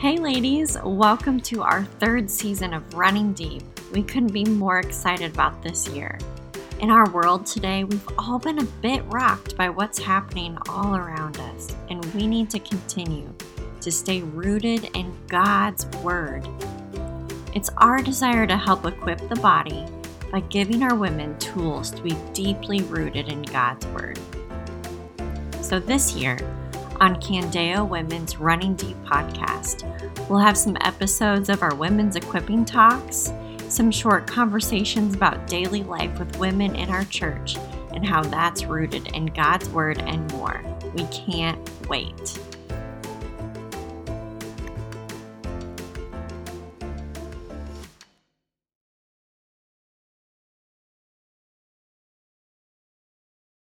Hey, ladies, welcome to our third season of Running Deep. We couldn't be more excited about this year. In our world today, we've all been a bit rocked by what's happening all around us, and we need to continue to stay rooted in God's Word. It's our desire to help equip the body by giving our women tools to be deeply rooted in God's Word. So this year, on Candeo Women's Running Deep podcast, we'll have some episodes of our women's equipping talks, some short conversations about daily life with women in our church and how that's rooted in God's Word and more. We can't wait.